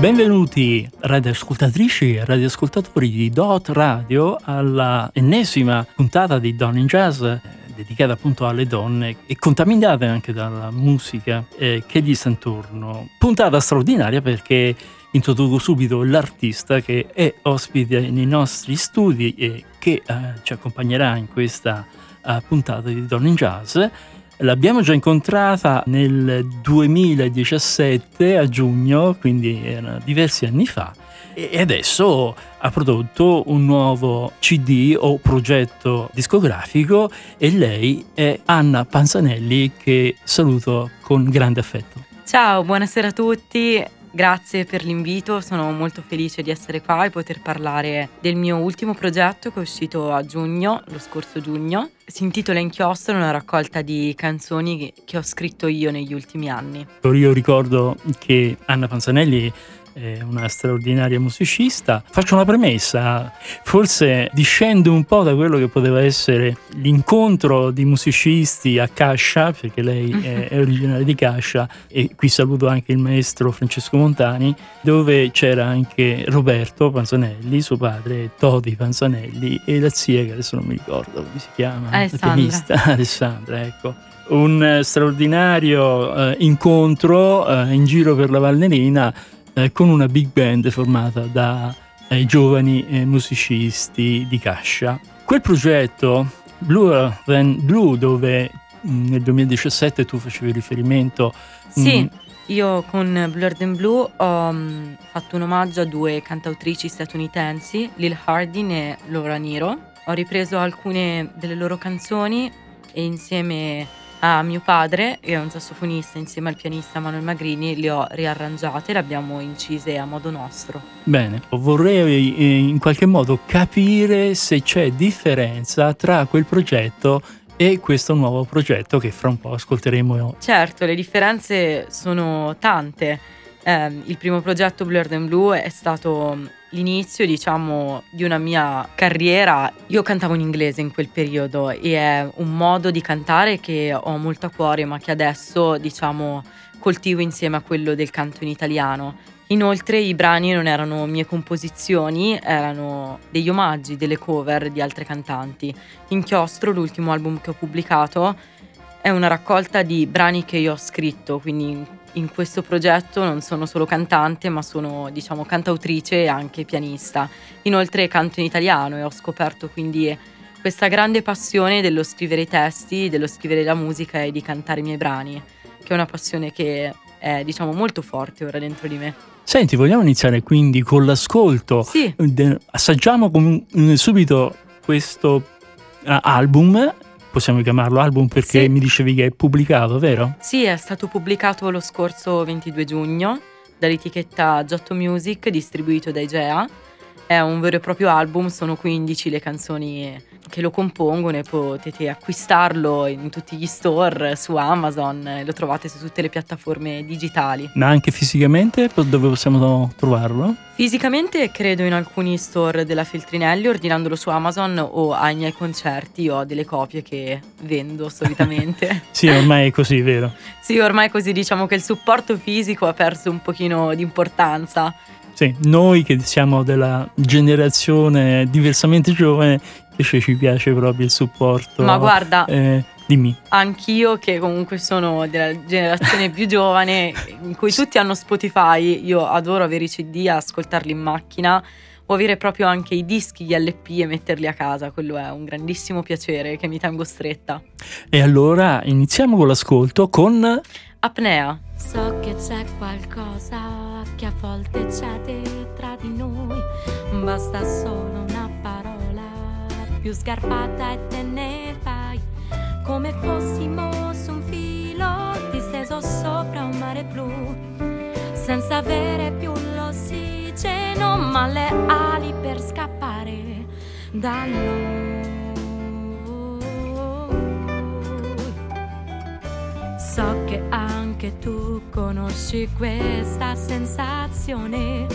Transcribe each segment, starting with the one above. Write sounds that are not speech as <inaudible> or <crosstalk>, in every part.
Benvenuti radioascoltatrici e radioascoltatori di Dot Radio alla ennesima puntata di Don in Jazz eh, dedicata appunto alle donne e contaminate anche dalla musica eh, che gli sta intorno. Puntata straordinaria perché introduco subito l'artista che è ospite nei nostri studi e che eh, ci accompagnerà in questa uh, puntata di Don in Jazz. L'abbiamo già incontrata nel 2017 a giugno, quindi era diversi anni fa, e adesso ha prodotto un nuovo CD o progetto discografico e lei è Anna Panzanelli che saluto con grande affetto. Ciao, buonasera a tutti. Grazie per l'invito, sono molto felice di essere qua e poter parlare del mio ultimo progetto che è uscito a giugno, lo scorso giugno. Si intitola Inchiostro, una raccolta di canzoni che ho scritto io negli ultimi anni. Io ricordo che Anna Panzanelli è una straordinaria musicista. Faccio una premessa, forse discendo un po' da quello che poteva essere l'incontro di musicisti a Cascia, perché lei è, è originaria di Cascia, e qui saluto anche il maestro Francesco Montani, dove c'era anche Roberto Panzanelli, suo padre, Todi Panzanelli, e la zia, che adesso non mi ricordo come si chiama, Alessandra. <laughs> Alessandra, ecco un straordinario eh, incontro eh, in giro per la Valnerina eh, con una big band formata da eh, giovani eh, musicisti di Cascia. Quel progetto, Blue Than Blue, dove mh, mm, nel 2017 tu facevi riferimento... Mh, sì. Mm, io con Blurred and Blue ho um, fatto un omaggio a due cantautrici statunitensi, Lil Hardin e Laura Niro. Ho ripreso alcune delle loro canzoni e insieme a mio padre, che è un sassofonista, insieme al pianista Manuel Magrini, le ho riarrangiate le abbiamo incise a modo nostro. Bene, vorrei eh, in qualche modo capire se c'è differenza tra quel progetto e questo nuovo progetto che fra un po' ascolteremo. Certo, le differenze sono tante. Eh, il primo progetto Blurred and Blue è stato l'inizio, diciamo, di una mia carriera. Io cantavo in inglese in quel periodo e è un modo di cantare che ho molto a cuore, ma che adesso, diciamo, coltivo insieme a quello del canto in italiano. Inoltre i brani non erano mie composizioni, erano degli omaggi, delle cover di altre cantanti. Inchiostro, l'ultimo album che ho pubblicato, è una raccolta di brani che io ho scritto, quindi in questo progetto non sono solo cantante, ma sono diciamo cantautrice e anche pianista. Inoltre canto in italiano e ho scoperto quindi questa grande passione dello scrivere i testi, dello scrivere la musica e di cantare i miei brani, che è una passione che è diciamo molto forte ora dentro di me. Senti, vogliamo iniziare quindi con l'ascolto? Sì. Assaggiamo subito questo album possiamo chiamarlo album perché sì. mi dicevi che è pubblicato, vero? Sì, è stato pubblicato lo scorso 22 giugno dall'etichetta Giotto Music distribuito da Igea è un vero e proprio album, sono 15 le canzoni che lo compongono e potete acquistarlo in tutti gli store, su Amazon, lo trovate su tutte le piattaforme digitali. Ma anche fisicamente dove possiamo trovarlo? Fisicamente credo in alcuni store della Feltrinelli, ordinandolo su Amazon o ai miei concerti ho delle copie che vendo solitamente. <laughs> sì, ormai è così, vero? sì, ormai è così, diciamo che il supporto fisico ha perso un pochino di importanza sì, noi che siamo della generazione diversamente giovane, invece ci piace proprio il supporto. Ma guarda, eh, dimmi. Anch'io che comunque sono della generazione più giovane, in cui tutti hanno Spotify, io adoro avere i CD, ascoltarli in macchina o avere proprio anche i dischi, gli LP e metterli a casa, quello è un grandissimo piacere che mi tengo stretta. E allora iniziamo con l'ascolto con Apnea. So che c'è qualcosa che a volte cede tra di noi, basta solo una parola più scarpata e te ne vai, come fossimo su un filo disteso sopra un mare blu, senza avere più l'ossigeno, ma le ali per scappare da noi. Anche tu conosci questa sensazione.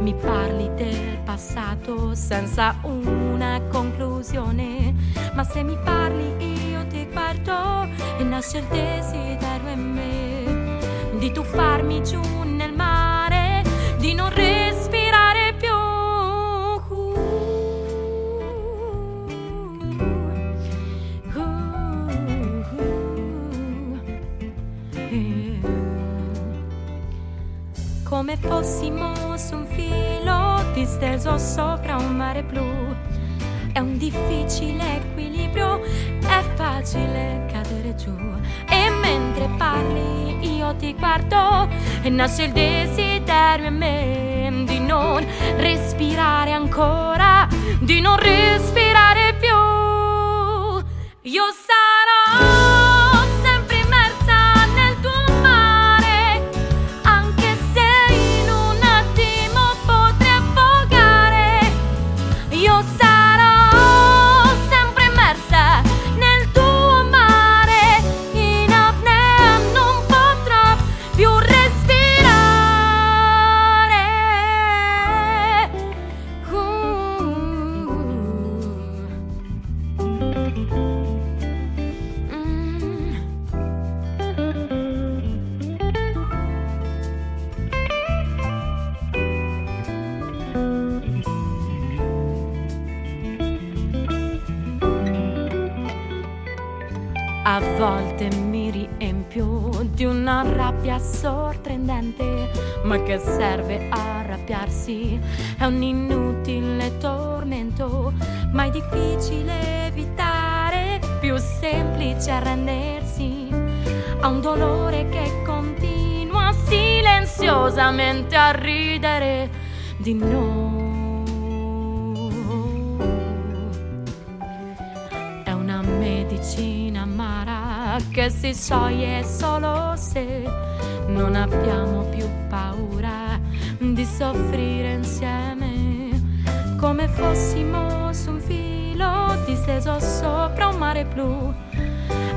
Mi parli del passato senza una conclusione. Ma se mi parli io ti guardo e nasce il desiderio in me di tuffarmi giù nel mare, di non respirare fossimo su un filo disteso sopra un mare blu. È un difficile equilibrio, è facile cadere giù. E mentre parli io ti guardo e nasce il desiderio in me di non respirare ancora, di non respirare volte mi riempio di una rabbia sorprendente, ma che serve arrabbiarsi? È un inutile tormento, ma è difficile evitare, più semplice arrendersi a un dolore che continua silenziosamente a ridere di noi. Che si scioglie solo se non abbiamo più paura di soffrire insieme, come fossimo su un filo disteso sopra un mare blu.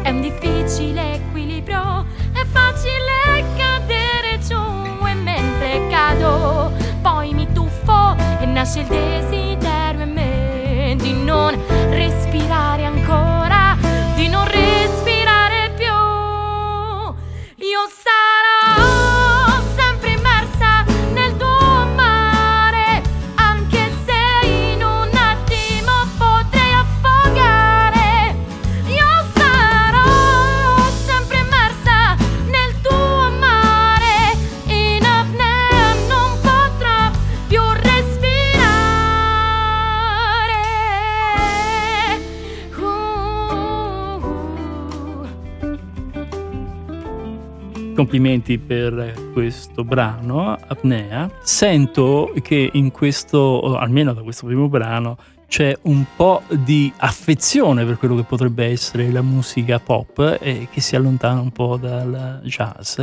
È un difficile equilibrio, è facile cadere giù e mentre cado poi mi tuffo e nasce il desiderio in me di non respirare ancora, Complimenti per questo brano, Apnea. Sento che in questo, almeno da questo primo brano, c'è un po' di affezione per quello che potrebbe essere la musica pop e che si allontana un po' dal jazz,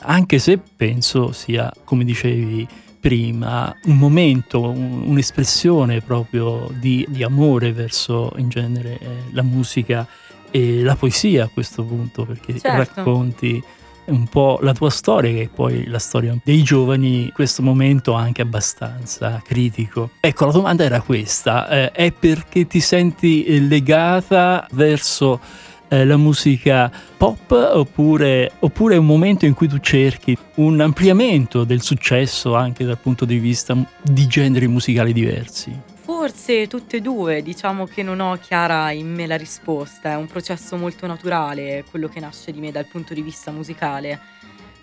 anche se penso sia, come dicevi prima, un momento, un- un'espressione proprio di, di amore verso in genere eh, la musica e la poesia a questo punto, perché Certo. racconti un po' la tua storia, che è poi la storia dei giovani, in questo momento anche abbastanza critico. Ecco, la domanda era questa, eh, è perché ti senti eh, legata verso eh, la musica pop oppure, oppure è un momento in cui tu cerchi un ampliamento del successo anche dal punto di vista di generi musicali diversi? Forse tutte e due, diciamo che non ho chiara in me la risposta, è un processo molto naturale quello che nasce di me dal punto di vista musicale.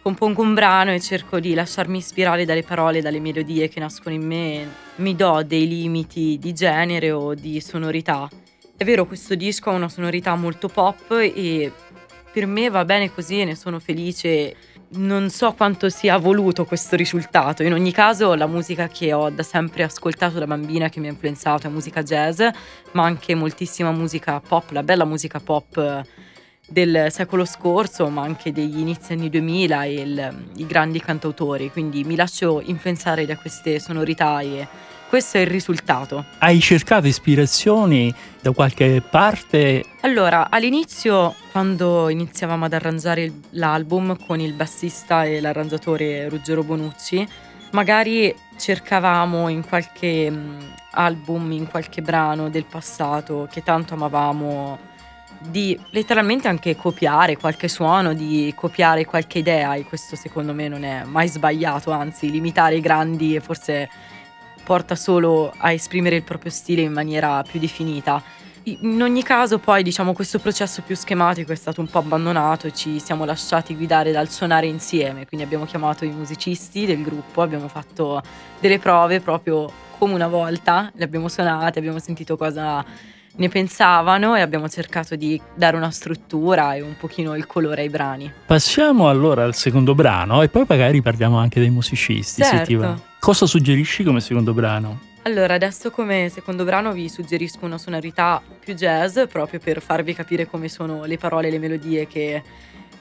Compongo un brano e cerco di lasciarmi ispirare dalle parole, dalle melodie che nascono in me, mi do dei limiti di genere o di sonorità. È vero, questo disco ha una sonorità molto pop e per me va bene così e ne sono felice. Non so quanto sia voluto questo risultato. In ogni caso, la musica che ho da sempre ascoltato da bambina che mi ha influenzato è musica jazz, ma anche moltissima musica pop, la bella musica pop eh, del secolo scorso, ma anche degli inizi anni 2000 e il- i grandi cantautori. Quindi mi lascio influenzare da queste sonorità e questo è il risultato. Hai cercato ispirazioni da qualche parte? Allora, all'inizio, quando iniziavamo ad arrangiare l'album con il bassista e l'arrangiatore Ruggero Bonucci, magari cercavamo in qualche mm, album, in qualche brano del passato che tanto amavamo di letteralmente anche copiare qualche suono, di copiare qualche idea e questo secondo me non è mai sbagliato, anzi limitare i grandi forse porta solo a esprimere il proprio stile in maniera più definita. In ogni caso poi diciamo questo processo più schematico è stato un po' abbandonato e ci siamo lasciati guidare dal suonare insieme, quindi abbiamo chiamato i musicisti del gruppo, abbiamo fatto delle prove proprio come una volta, le abbiamo suonate, abbiamo sentito cosa ne pensavano e abbiamo cercato di dare una struttura e un pochino il colore ai brani. Passiamo allora al secondo brano e poi magari parliamo anche dei musicisti, certo. se ti va. Cosa suggerisci come secondo brano? Allora, adesso come secondo brano vi suggerisco una sonorità più jazz, proprio per farvi capire come sono le parole e le melodie che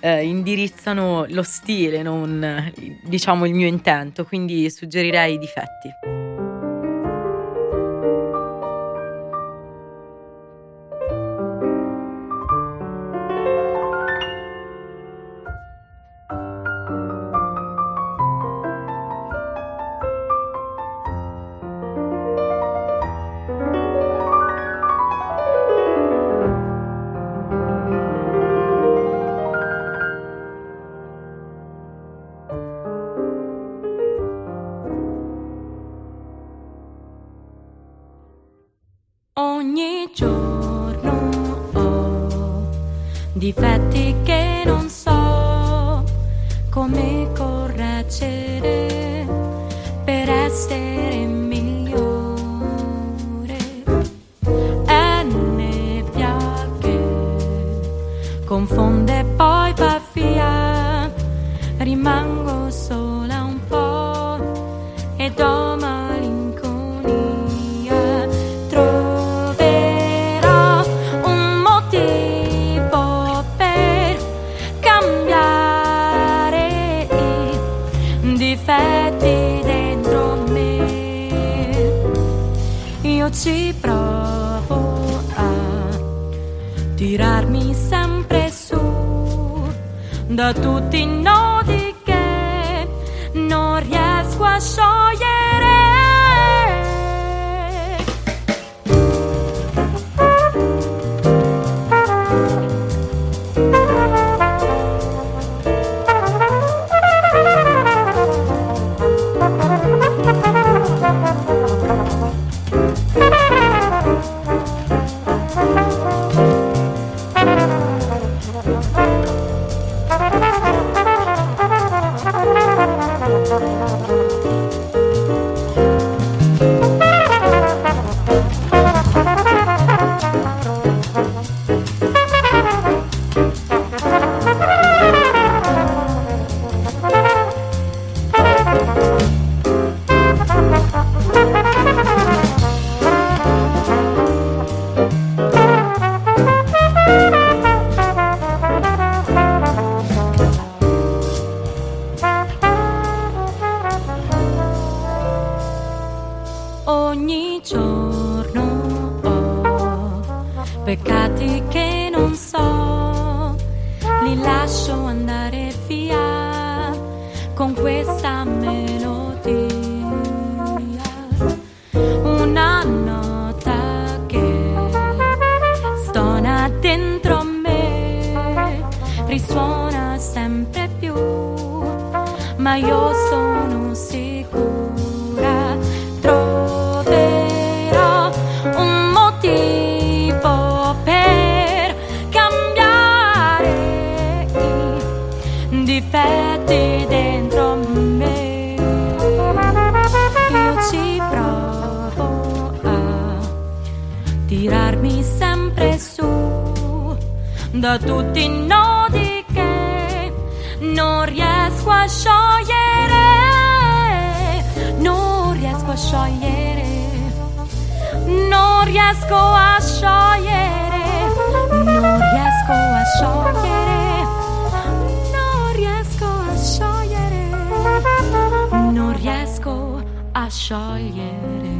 eh, indirizzano lo stile, non diciamo il mio intento, quindi suggerirei i difetti da tutti i nodi che non riesco a sciogliere, non riesco a sciogliere, non riesco a sciogliere, non riesco a sciogliere, non riesco a sciogliere, non riesco a sciogliere.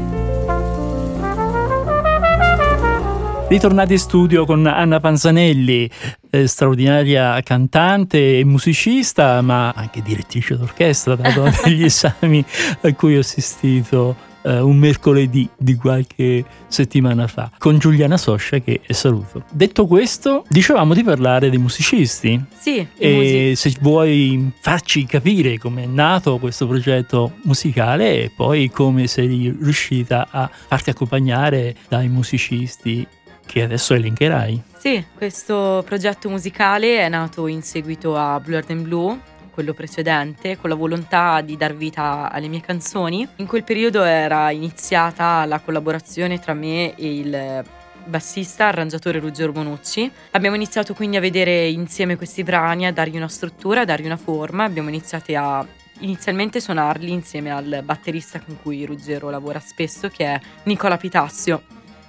Ritornati in studio con Anna Panzanelli, eh, straordinaria cantante e musicista, ma anche direttrice d'orchestra, dato <laughs> degli esami a cui ho assistito eh, un mercoledì di qualche settimana fa con Giuliana Soscia che saluto. Detto questo, dicevamo di parlare dei musicisti. Sì, e se vuoi farci capire come è nato questo progetto musicale e poi come sei riuscita a farti accompagnare dai musicisti che adesso elencherai. Sì, questo progetto musicale è nato in seguito a Blurred and Blue, quello precedente, con la volontà di dar vita alle mie canzoni. In quel periodo era iniziata la collaborazione tra me e il bassista, arrangiatore Ruggero Bonucci. Abbiamo iniziato quindi a vedere insieme questi brani, a dargli una struttura, a dargli una forma. Abbiamo iniziato a inizialmente suonarli insieme al batterista con cui Ruggero lavora spesso, che è Nicola Pitassio.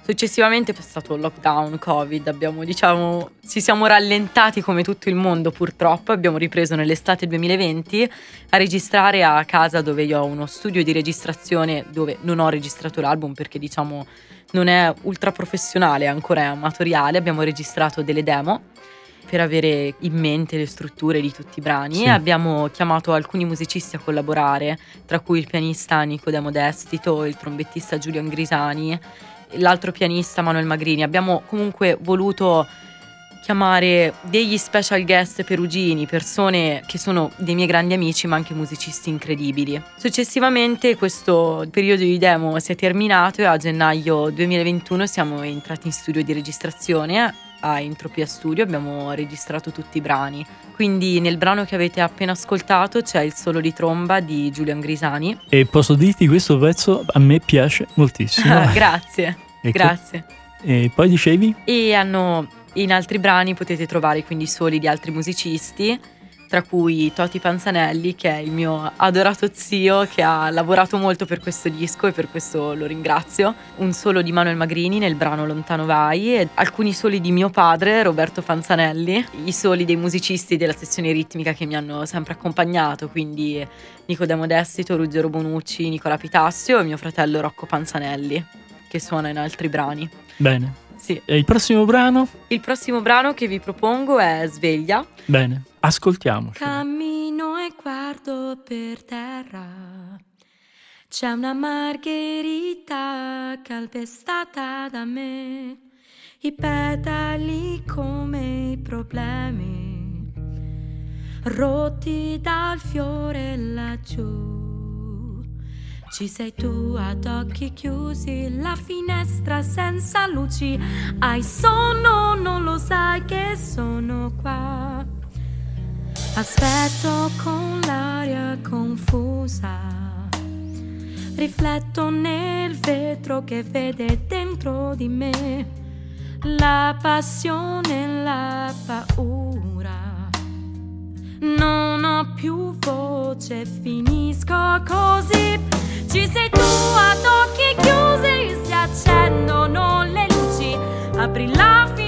Successivamente è stato il lockdown, Covid, abbiamo, diciamo, ci siamo rallentati come tutto il mondo purtroppo, abbiamo ripreso nell'estate 2020 a registrare a casa dove io ho uno studio di registrazione dove non ho registrato l'album perché diciamo non è ultra professionale, ancora è amatoriale, abbiamo registrato delle demo per avere in mente le strutture di tutti i brani sì. abbiamo chiamato alcuni musicisti a collaborare, tra cui il pianista Nicodemo Destito, il trombettista Giulian Grisani l'altro pianista Manuel Magrini. Abbiamo comunque voluto chiamare degli special guest perugini, persone che sono dei miei grandi amici ma anche musicisti incredibili. Successivamente questo periodo di demo si è terminato e a gennaio 2021 siamo entrati in studio di registrazione a Entropia Studio, abbiamo registrato tutti i brani. Quindi nel brano che avete appena ascoltato c'è il solo di tromba di Giulian Grisani. E posso dirti questo pezzo a me piace moltissimo. grazie, <laughs> ecco. grazie. E poi dicevi? E hanno in altri brani potete trovare quindi soli di altri musicisti tra cui Toti Panzanelli, che è il mio adorato zio che ha lavorato molto per questo disco e per questo lo ringrazio. Un solo di Manuel Magrini nel brano Lontano Vai e alcuni soli di mio padre, Roberto Panzanelli, i soli dei musicisti della sezione ritmica che mi hanno sempre accompagnato, quindi Nicodemo Destito, Ruggero Bonucci, Nicola Pitassio e mio fratello Rocco Panzanelli, che suona in altri brani. Bene. Sì. E il prossimo brano? Il prossimo brano che vi propongo è Sveglia. Bene. Ascoltiamo. Cammino e guardo per terra. C'è una margherita calpestata da me. I petali come i problemi. Rotti dal fiore laggiù. Ci sei tu ad occhi chiusi, la finestra senza luci. Hai sonno, non lo sai che sono qua. Aspetto con l'aria confusa, rifletto nel vetro che vede dentro di me la passione e la paura. Non ho più voce, finisco così. Ci sei tu ad occhi chiusi, si accendono le luci, apri la finestra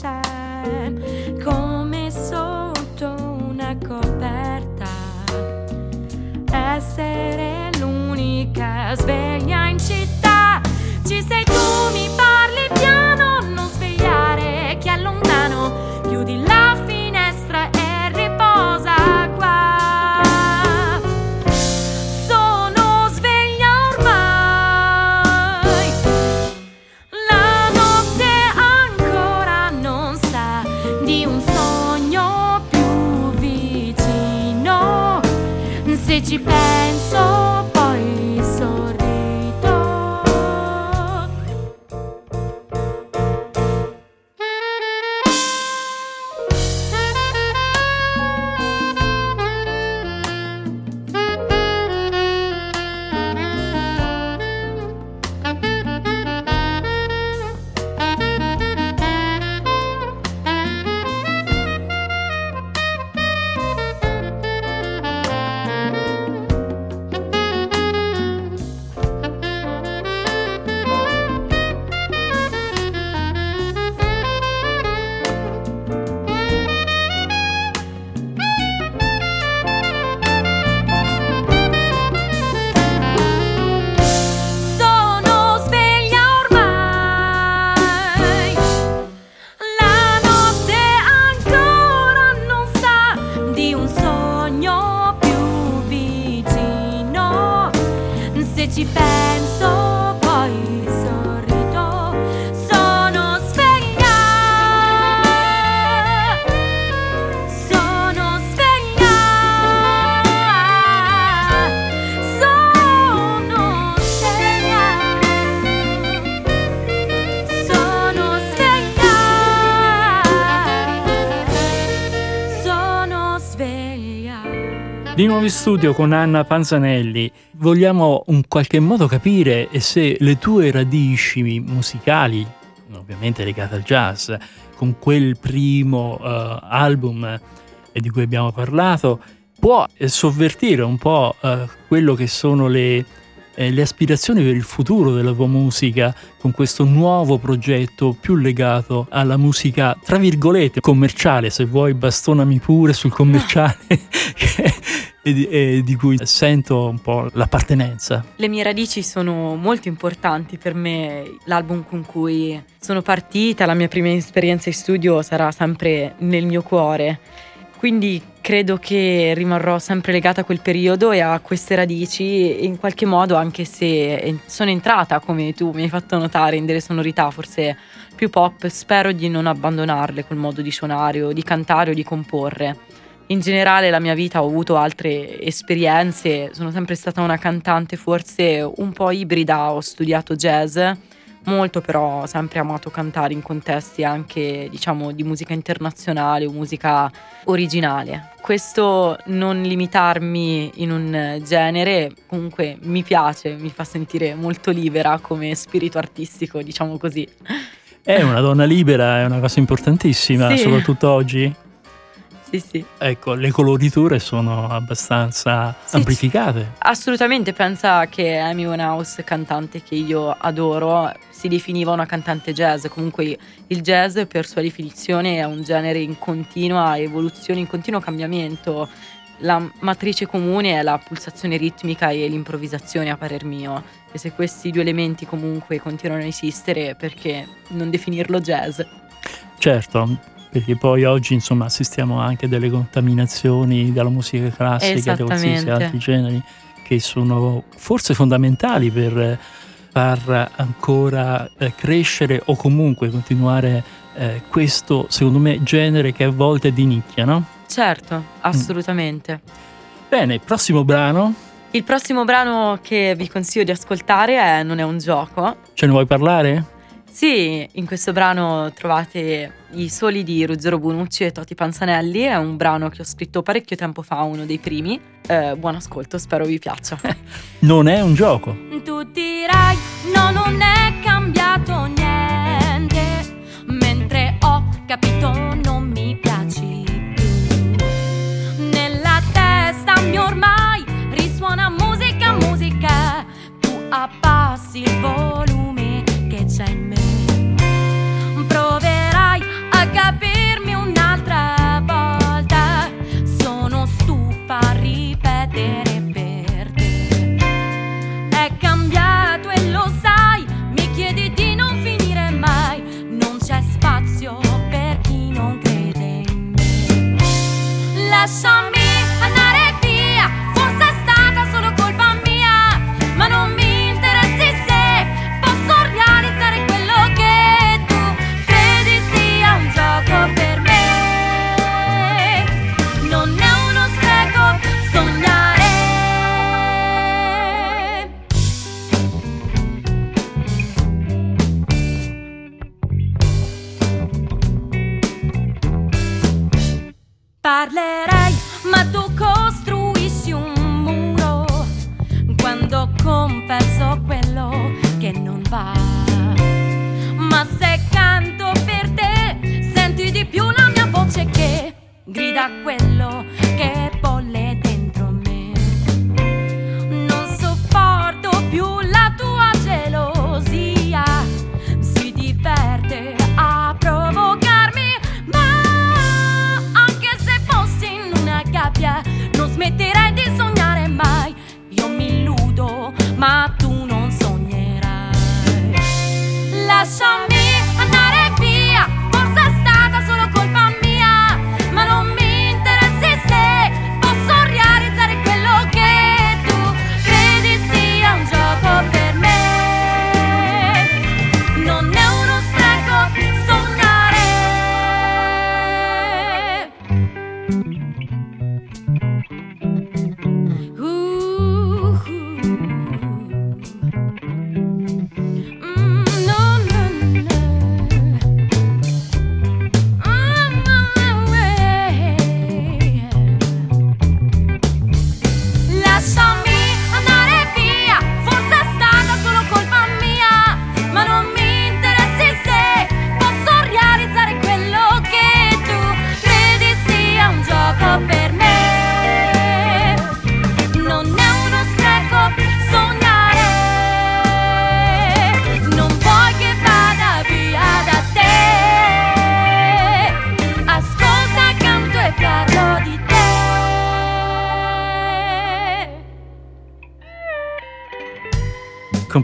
c'è, come sotto una coperta. Essere l'unica sveglia se ci penso. Di nuovo in studio con Anna Panzanelli. Vogliamo in qualche modo capire se le tue radici musicali, ovviamente legate al jazz, con quel primo uh, album di cui abbiamo parlato, può sovvertire un po' uh, quello che sono le, eh, le aspirazioni per il futuro della tua musica con questo nuovo progetto più legato alla musica, tra virgolette, commerciale, se vuoi bastonami pure sul commerciale, che, <laughs> e, di, e di cui sento un po' l'appartenenza. Le mie radici sono molto importanti per me, l'album con cui sono partita, la mia prima esperienza in studio sarà sempre nel mio cuore. Quindi credo che rimarrò sempre legata a quel periodo e a queste radici in qualche modo, anche se sono entrata, come tu mi hai fatto notare, in delle sonorità forse più pop, spero di non abbandonarle col modo di suonare o di cantare o di comporre. In generale la mia vita ho avuto altre esperienze, sono sempre stata una cantante forse un po' ibrida, ho studiato jazz molto, però ho sempre amato cantare in contesti anche, diciamo, di musica internazionale o musica originale. Questo non limitarmi in un genere, comunque mi piace, mi fa sentire molto libera come spirito artistico, diciamo così. È una donna libera, è una cosa importantissima, sì. soprattutto oggi. Sì, sì. Ecco, le coloriture sono abbastanza sì, amplificate. Assolutamente, pensa che Amy Winehouse, cantante che io adoro, si definiva una cantante jazz. Comunque il jazz per sua definizione è un genere in continua evoluzione, in continuo cambiamento. La matrice comune è la pulsazione ritmica e l'improvvisazione a parer mio. E se questi due elementi comunque continuano a esistere, perché non definirlo jazz? Certo, perché poi oggi insomma assistiamo anche a delle contaminazioni dalla musica classica e qualsiasi altri generi che sono forse fondamentali per far ancora eh, crescere o comunque continuare eh, questo secondo me genere che a volte è di nicchia, no? Certo, assolutamente. Mm. Bene, prossimo brano. Il prossimo brano che vi consiglio di ascoltare è Non è un gioco. Ce ne vuoi parlare? Sì, in questo brano trovate i soli di Ruggero Bonucci e Toti Panzanelli, è un brano che ho scritto parecchio tempo fa, uno dei primi. Eh, buon ascolto, spero vi piaccia. <laughs> non è un gioco. Tu dirai, no, non è cambiato niente,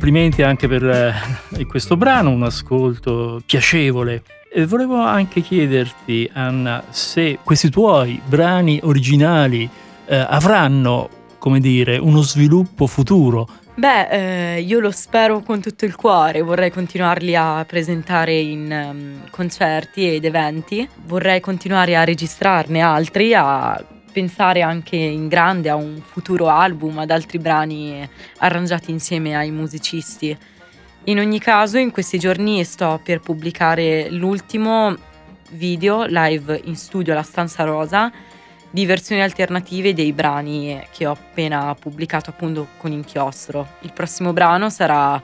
complimenti anche per eh, <laughs> questo brano, un ascolto piacevole. E volevo anche chiederti, Anna, se questi tuoi brani originali eh, avranno, come dire, uno sviluppo futuro. Beh, eh, io lo spero con tutto il cuore, vorrei continuarli a presentare in um, concerti ed eventi, vorrei continuare a registrarne altri, a pensare anche in grande a un futuro album, ad altri brani arrangiati insieme ai musicisti. In ogni caso, in questi giorni sto per pubblicare l'ultimo video live in studio alla Stanza Rosa di versioni alternative dei brani che ho appena pubblicato appunto con inchiostro. Il prossimo brano sarà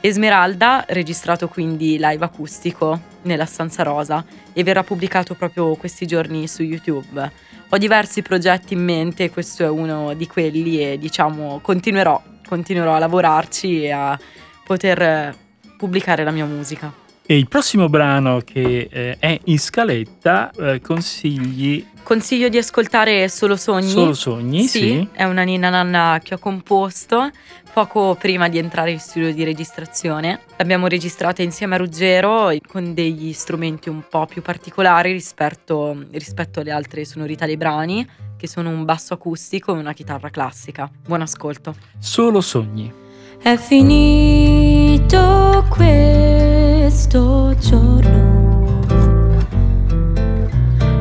Esmeralda, registrato quindi live acustico nella Stanza Rosa e verrà pubblicato proprio questi giorni su YouTube. Ho diversi progetti in mente, questo è uno di quelli e diciamo continuerò, continuerò a lavorarci e a poter pubblicare la mia musica. E il prossimo brano che eh, è in scaletta eh, consigli Consiglio di ascoltare Solo Sogni. Solo Sogni, sì. sì. È una ninna nanna che ho composto poco prima di entrare in studio di registrazione. L'abbiamo registrata insieme a Ruggero con degli strumenti un po' più particolari rispetto, rispetto alle altre sonorità dei brani, che sono un basso acustico e una chitarra classica. Buon ascolto. Solo Sogni. È finito questo giorno.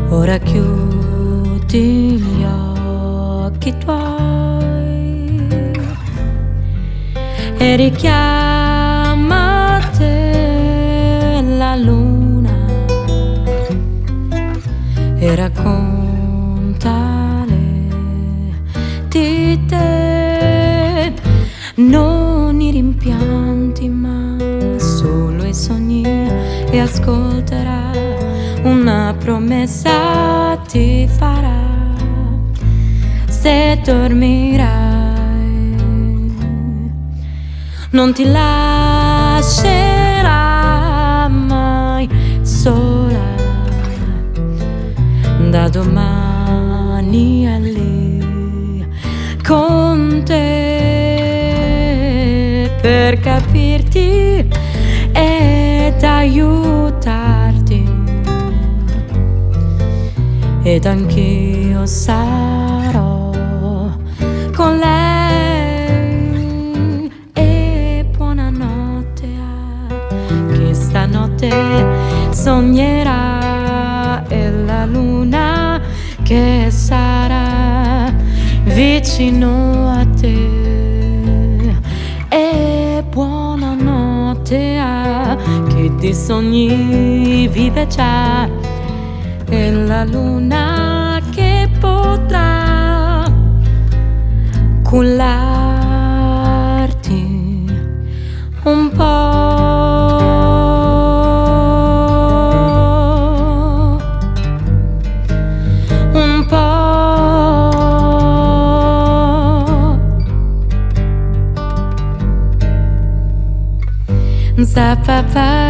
Ora chiudo tutti gli occhi tuoi e richiama te la luna. E raccontale di te non i rimpianti ma solo i sogni. E ascolterà una promessa ti farà. Se dormirai, non ti lascerà mai sola. Da domani è lì con te per capirti ed aiutarti. Ed anch'io sarò con lei stanotte sognerà e la luna che sarà vicino a te. E buonanotte a chi ti sogni vive già. E la luna che potrà cullarti stop, bye, bye.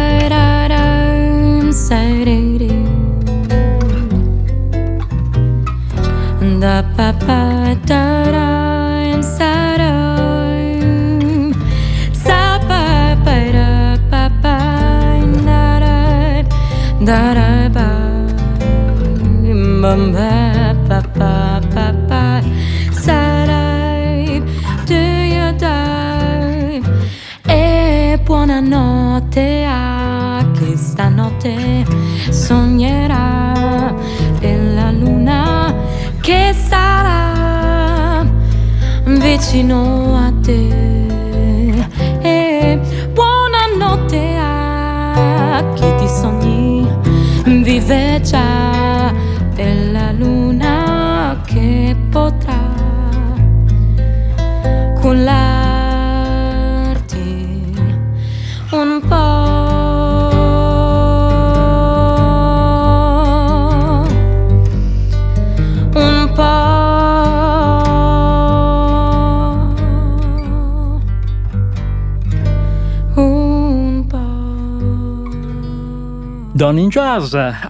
Vicino a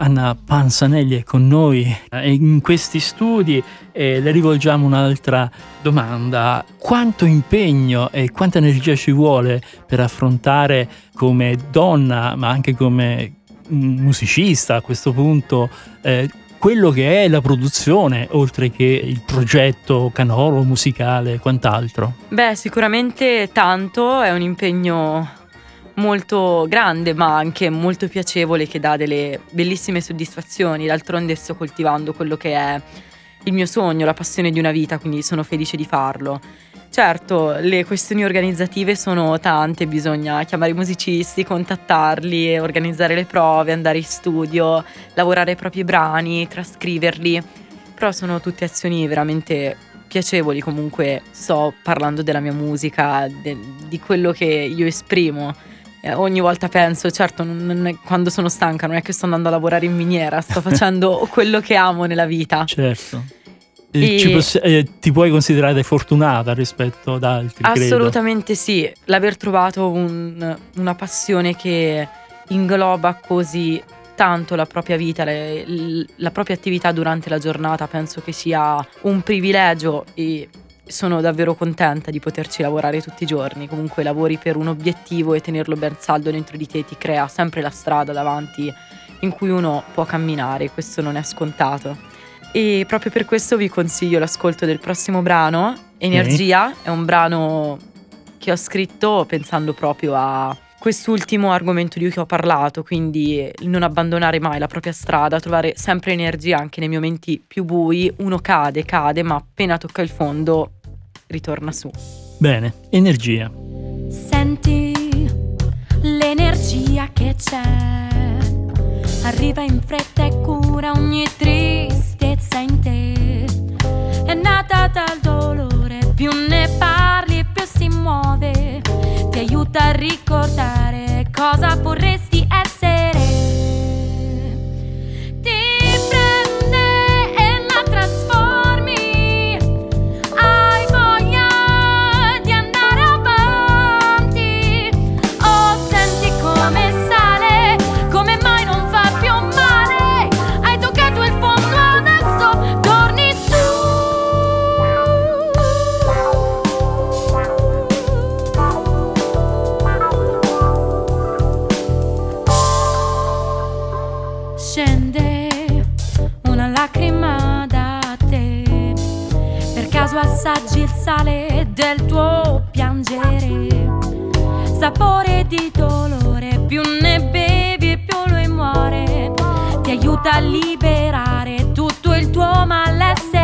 Anna Panzanelli è con noi eh, in questi studi e le rivolgiamo un'altra domanda. Quanto impegno e quanta energia ci vuole per affrontare come donna, ma anche come musicista a questo punto, eh, quello che è la produzione, oltre che il progetto canoro, musicale e quant'altro? Beh, sicuramente tanto, è un impegno molto grande ma anche molto piacevole che dà delle bellissime soddisfazioni. D'altronde sto coltivando quello che è il mio sogno, la passione di una vita, quindi sono felice di farlo. Certo, le questioni organizzative sono tante, bisogna chiamare i musicisti, contattarli, organizzare le prove, andare in studio, lavorare ai propri brani, trascriverli, però sono tutte azioni veramente piacevoli, comunque sto parlando della mia musica, de- di quello che io esprimo eh, ogni volta penso, certo, non è, quando sono stanca non è che sto andando a lavorare in miniera, sto <laughs> facendo quello che amo nella vita. Certo. E... Possi- eh, ti puoi considerare fortunata rispetto ad altri? Assolutamente credo. sì, l'aver trovato un, una passione che ingloba così tanto la propria vita, le, la propria attività durante la giornata, penso che sia un privilegio e sono davvero contenta di poterci lavorare tutti i giorni. Comunque lavori per un obiettivo e tenerlo ben saldo dentro di te ti crea sempre la strada davanti in cui uno può camminare, questo non è scontato. E proprio per questo vi consiglio l'ascolto del prossimo brano, Energia, mm. è un brano che ho scritto pensando proprio a quest'ultimo argomento di cui ho parlato, quindi non abbandonare mai la propria strada, trovare sempre energia anche nei momenti più bui, uno cade, cade, ma appena tocca il fondo ritorna su. Bene, energia. Senti l'energia che c'è, arriva in fretta e cura ogni tristezza in te. È nata dal dolore, più ne parli più si muove, ti aiuta a ricordare cosa vorresti sale del tuo piangere, sapore di dolore, più ne bevi più lui muore, ti aiuta a liberare tutto il tuo malessere.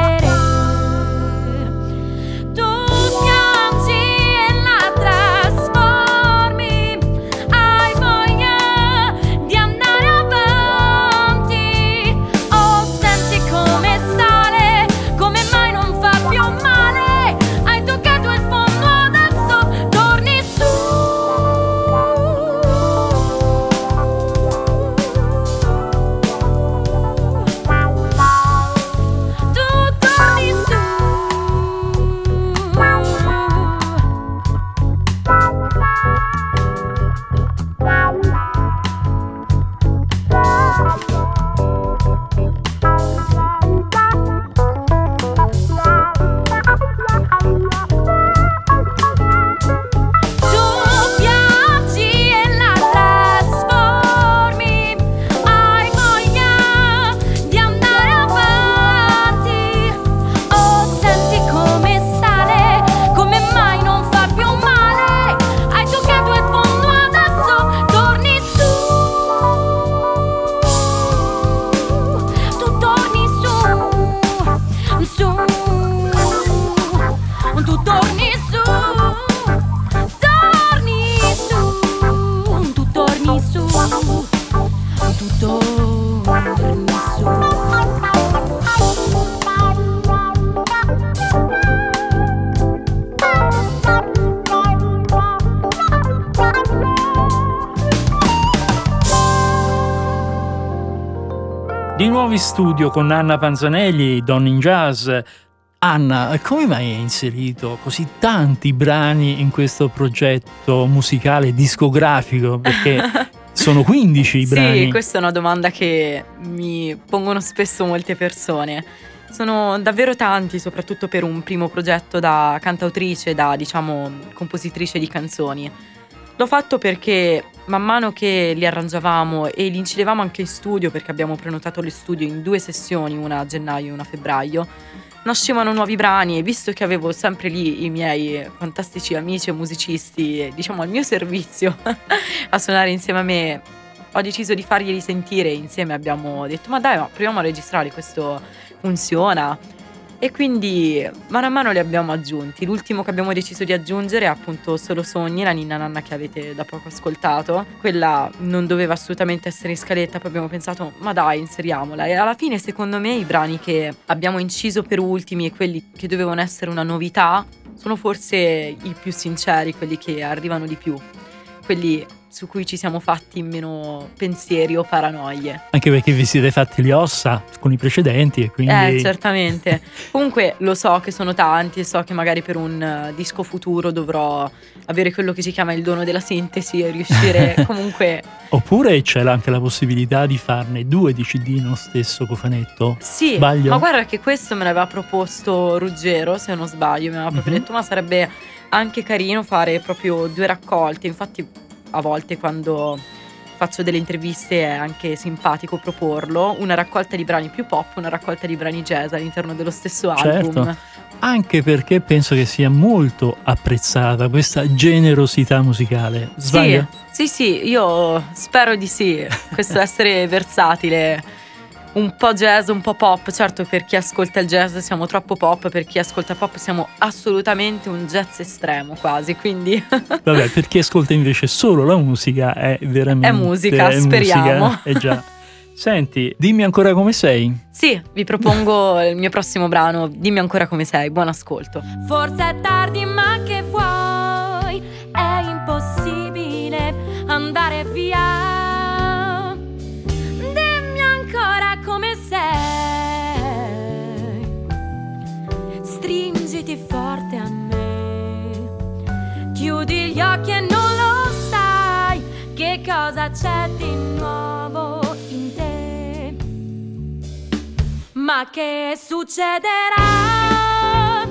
Nuovi studio con Anna Panzanelli, Don in Jazz. Anna, come mai hai inserito così tanti brani in questo progetto musicale discografico? Perché <laughs> Sono 15 i brani. Sì, questa è una domanda che mi pongono spesso molte persone. Sono davvero tanti, soprattutto per un primo progetto da cantautrice, da diciamo compositrice di canzoni. L'ho fatto perché man mano che li arrangiavamo e li incidevamo anche in studio, perché abbiamo prenotato lo studio in due sessioni, una a gennaio e una a febbraio, nascevano nuovi brani e visto che avevo sempre lì i miei fantastici amici e musicisti, diciamo al mio servizio, <laughs> a suonare insieme a me, ho deciso di farglieli sentire insieme. Abbiamo detto ma dai ma proviamo a registrare questo funziona e quindi mano a mano li abbiamo aggiunti. L'ultimo che abbiamo deciso di aggiungere è appunto Solo Sogni, la ninna nanna che avete da poco ascoltato. Quella non doveva assolutamente essere in scaletta, poi abbiamo pensato ma dai inseriamola e alla fine secondo me i brani che abbiamo inciso per ultimi e quelli che dovevano essere una novità sono forse i più sinceri, quelli che arrivano di più. Quelli su cui ci siamo fatti meno pensieri o paranoie. Anche perché vi siete fatti le ossa con i precedenti e quindi... Eh, certamente. Comunque lo so che sono tanti e so che magari per un uh, disco futuro dovrò avere quello che si chiama il dono della sintesi e riuscire <laughs> comunque... Oppure c'è anche la possibilità di farne due di CD in uno stesso cofanetto? Sì, Sbaglio? ma guarda che questo me l'aveva proposto Ruggero, se non sbaglio, mi aveva proprio Mhm. detto ma sarebbe anche carino fare proprio due raccolte, infatti a volte quando faccio delle interviste è anche simpatico proporlo, una raccolta di brani più pop, una raccolta di brani jazz all'interno dello stesso Certo. album. Anche perché penso che sia molto apprezzata questa generosità musicale. Sbaglio? Sì, sì, sì, io spero di sì, questo <laughs> essere versatile. Un po' jazz, un po' pop, certo per chi ascolta il jazz siamo troppo pop, per chi ascolta pop siamo assolutamente un jazz estremo quasi, quindi <laughs> Vabbè, per chi ascolta invece solo la musica è veramente... È musica, è speriamo. musica, eh già. <laughs> Senti, dimmi ancora come sei. sì, vi propongo il mio prossimo brano, dimmi ancora come sei, buon ascolto. Forse è tardi ma che cosa c'è di nuovo in te. Ma che succederà?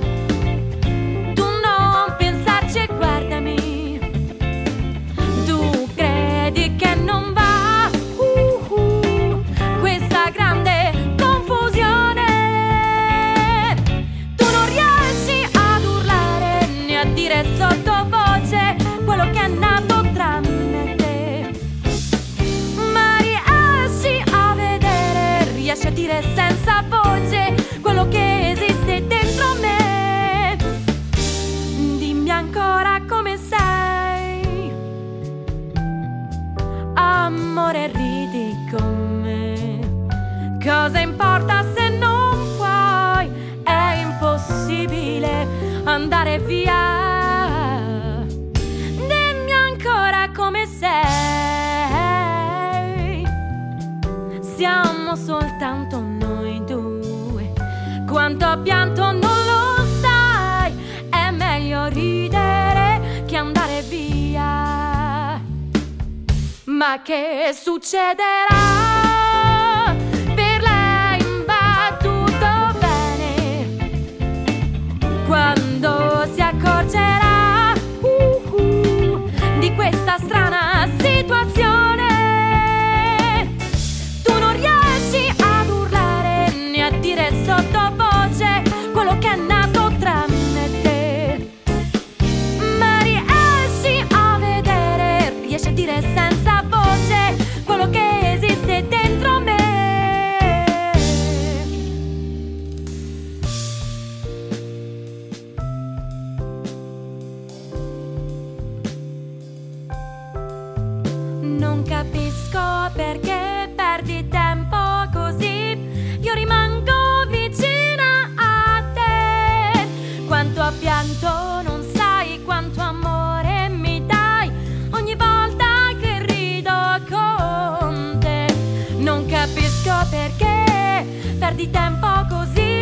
Perdi tempo così.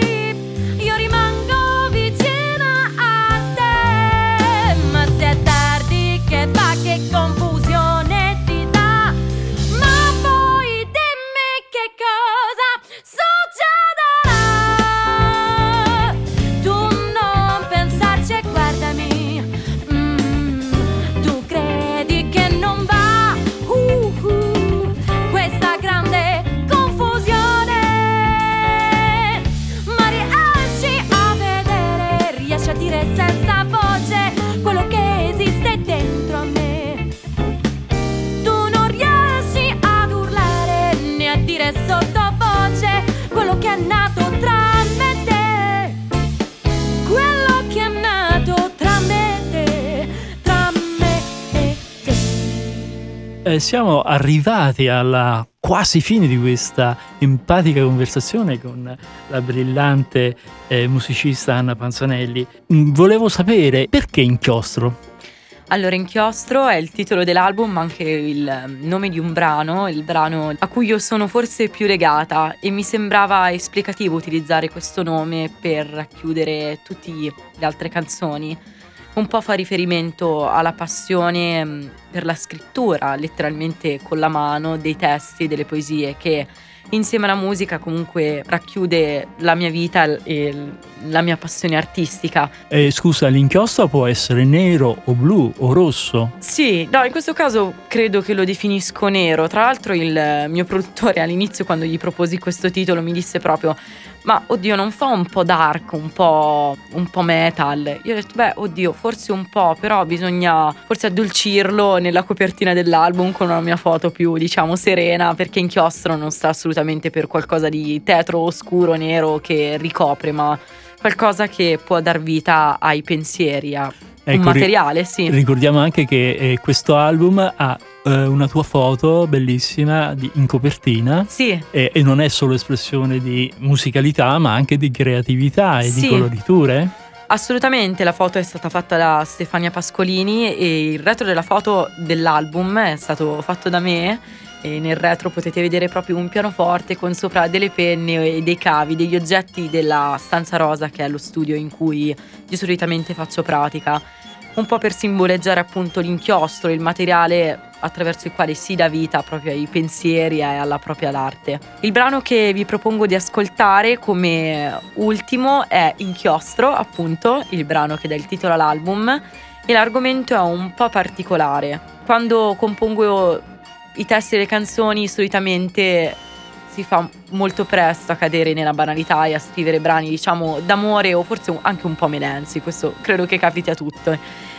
Io rimango vicina a te. Ma se è tardi, che fa che confusione Eh, siamo arrivati alla quasi fine di questa empatica conversazione con la brillante eh, musicista Anna Panzanelli. Mm, Volevo sapere perché inchiostro? Allora, Inchiostro è il titolo dell'album, ma anche il ehm, nome di un brano, il brano a cui io sono forse più legata e mi sembrava esplicativo utilizzare questo nome per racchiudere tutte le altre canzoni. Un po' fa riferimento alla passione mh, per la scrittura, letteralmente con la mano, dei testi, delle poesie che insieme alla musica comunque racchiude la mia vita e la mia passione artistica. Eh, scusa, l'inchiostro può essere nero o blu o rosso? Sì, no, in questo caso credo che lo definisco nero. Tra l'altro il mio produttore all'inizio quando gli proposi questo titolo mi disse proprio ma oddio non fa un po' dark, un po', un po' metal? Io ho detto beh oddio forse un po', però bisogna forse addolcirlo nella copertina dell'album con una mia foto più diciamo serena perché inchiostro non sta assolutamente per qualcosa di tetro, oscuro, nero che ricopre, ma qualcosa che può dar vita ai pensieri, a un Ecco, ri- materiale, sì. Ricordiamo anche che eh, questo album ha eh, una tua foto bellissima di- in copertina Sì, e, e non è solo espressione di musicalità ma anche di creatività e di Sì. coloriture. Assolutamente, la foto è stata fatta da Stefania Pascolini e il retro della foto dell'album è stato fatto da me e nel retro potete vedere proprio un pianoforte con sopra delle penne e dei cavi, degli oggetti della stanza rosa che è lo studio in cui io solitamente faccio pratica, un po' per simboleggiare appunto l'inchiostro, il materiale attraverso il quale si dà vita proprio ai pensieri e alla propria arte. Il brano che vi propongo di ascoltare come ultimo è Inchiostro, appunto, il brano che dà il titolo all'album e l'argomento è un po' particolare. Quando compongo i testi delle canzoni solitamente si fa molto presto a cadere nella banalità e a scrivere brani, diciamo, d'amore o forse anche un po' melensi, questo credo che capiti a tutti.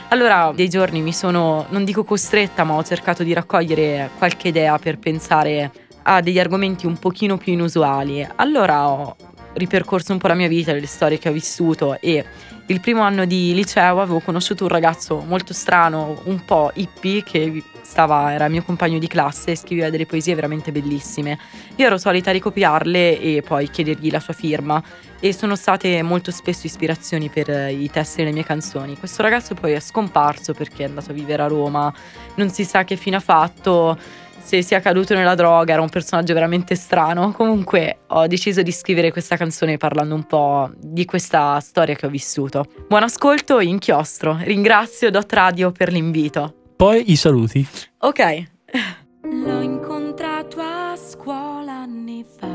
Allora, dei giorni mi sono, non dico costretta, ma ho cercato di raccogliere qualche idea per pensare a degli argomenti un pochino più inusuali. Allora ho ripercorso un po' la mia vita, le storie che ho vissuto e il primo anno di liceo avevo conosciuto un ragazzo molto strano, un po' hippie, che stava, era mio compagno di classe e scriveva delle poesie veramente bellissime. Io ero solita ricopiarle e poi chiedergli la sua firma e sono state molto spesso ispirazioni per eh, i testi delle mie canzoni. Questo ragazzo poi è scomparso perché è andato a vivere a Roma, non si sa che fine ha fatto, se sia caduto nella droga, era un personaggio veramente strano. Comunque ho deciso di scrivere questa canzone parlando un po' di questa storia che ho vissuto. Buon ascolto, inchiostro. Ringrazio Dot Radio per l'invito. Poi i saluti. Ok. L'ho incontrato a scuola anni fa.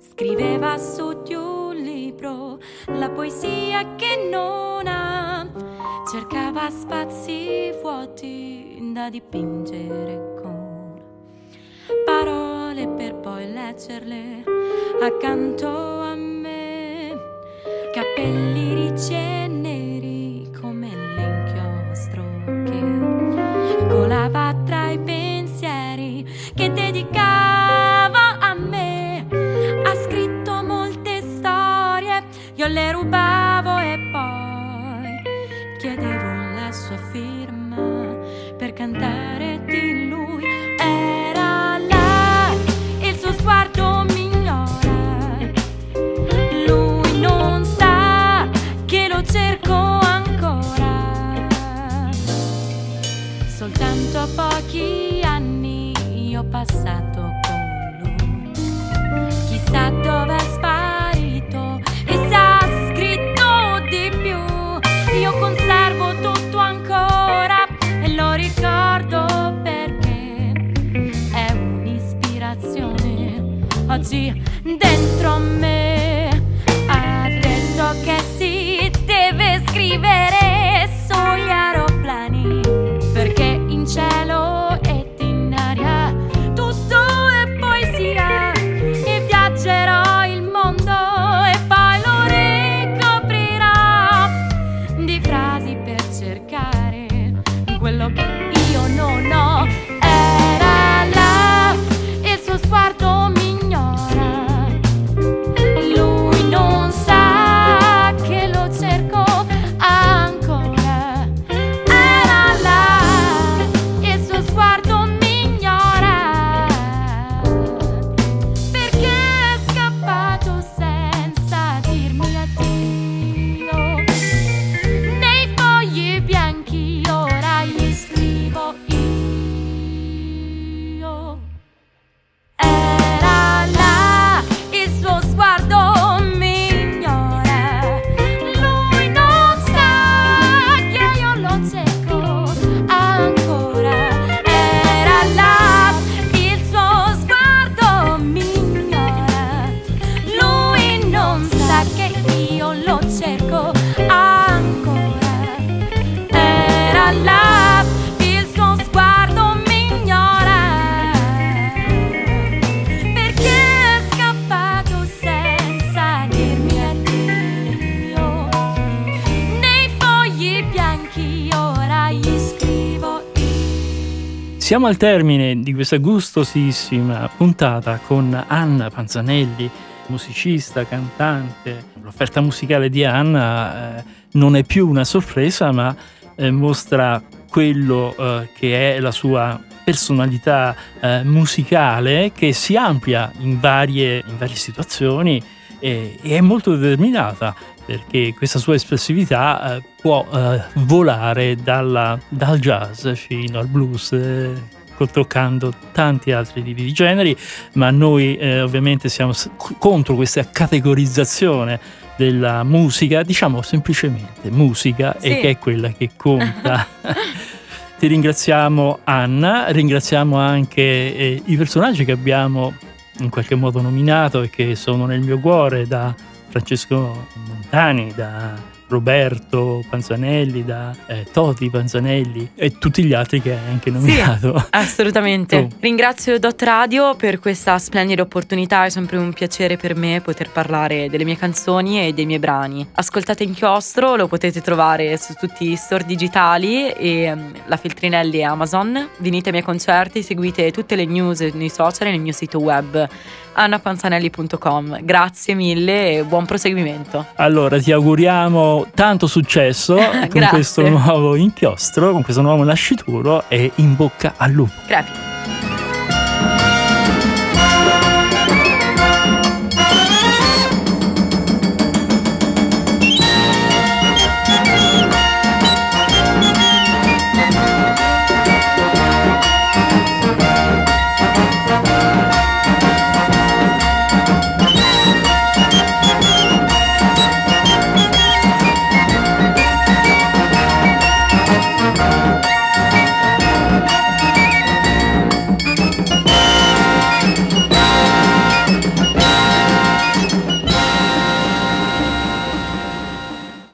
Scriveva su di un libro la poesia che non ha. Cercava spazi vuoti da dipingere con parole per poi leggerle accanto a me. Capelli ricci e neri Siamo al termine di questa gustosissima puntata con Anna Panzanelli, musicista, cantante. L'offerta musicale di Anna eh, non è più una sorpresa, ma eh, mostra quello eh, che è la sua personalità eh, musicale che si amplia in varie, in varie situazioni e, e, è molto determinata perché questa sua espressività eh, può eh, volare dalla, dal jazz fino al blues eh, toccando tanti altri tipi di generi, ma noi eh, ovviamente siamo contro questa categorizzazione della musica, diciamo semplicemente musica sì. e che è quella che conta. <laughs> Ti ringraziamo Anna, ringraziamo anche eh, i personaggi che abbiamo in qualche modo nominato e che sono nel mio cuore da Francesco Montani, da Roberto Panzanelli, da eh, Toti Panzanelli e tutti gli altri che hai anche nominato. Sì, assolutamente. Oh. Ringrazio Dot Radio per questa splendida opportunità, è sempre un piacere per me poter parlare delle mie canzoni e dei miei brani. Ascoltate Inchiostro, lo potete trovare su tutti i store digitali e um, la Feltrinelli e Amazon. Venite ai miei concerti, seguite tutte le news nei social e nel mio sito web annapanzanelli.com. Grazie mille e buon proseguimento. Allora ti auguriamo tanto successo <laughs> con questo nuovo inchiostro, con questo nuovo nascituro e in bocca al lupo. Grazie.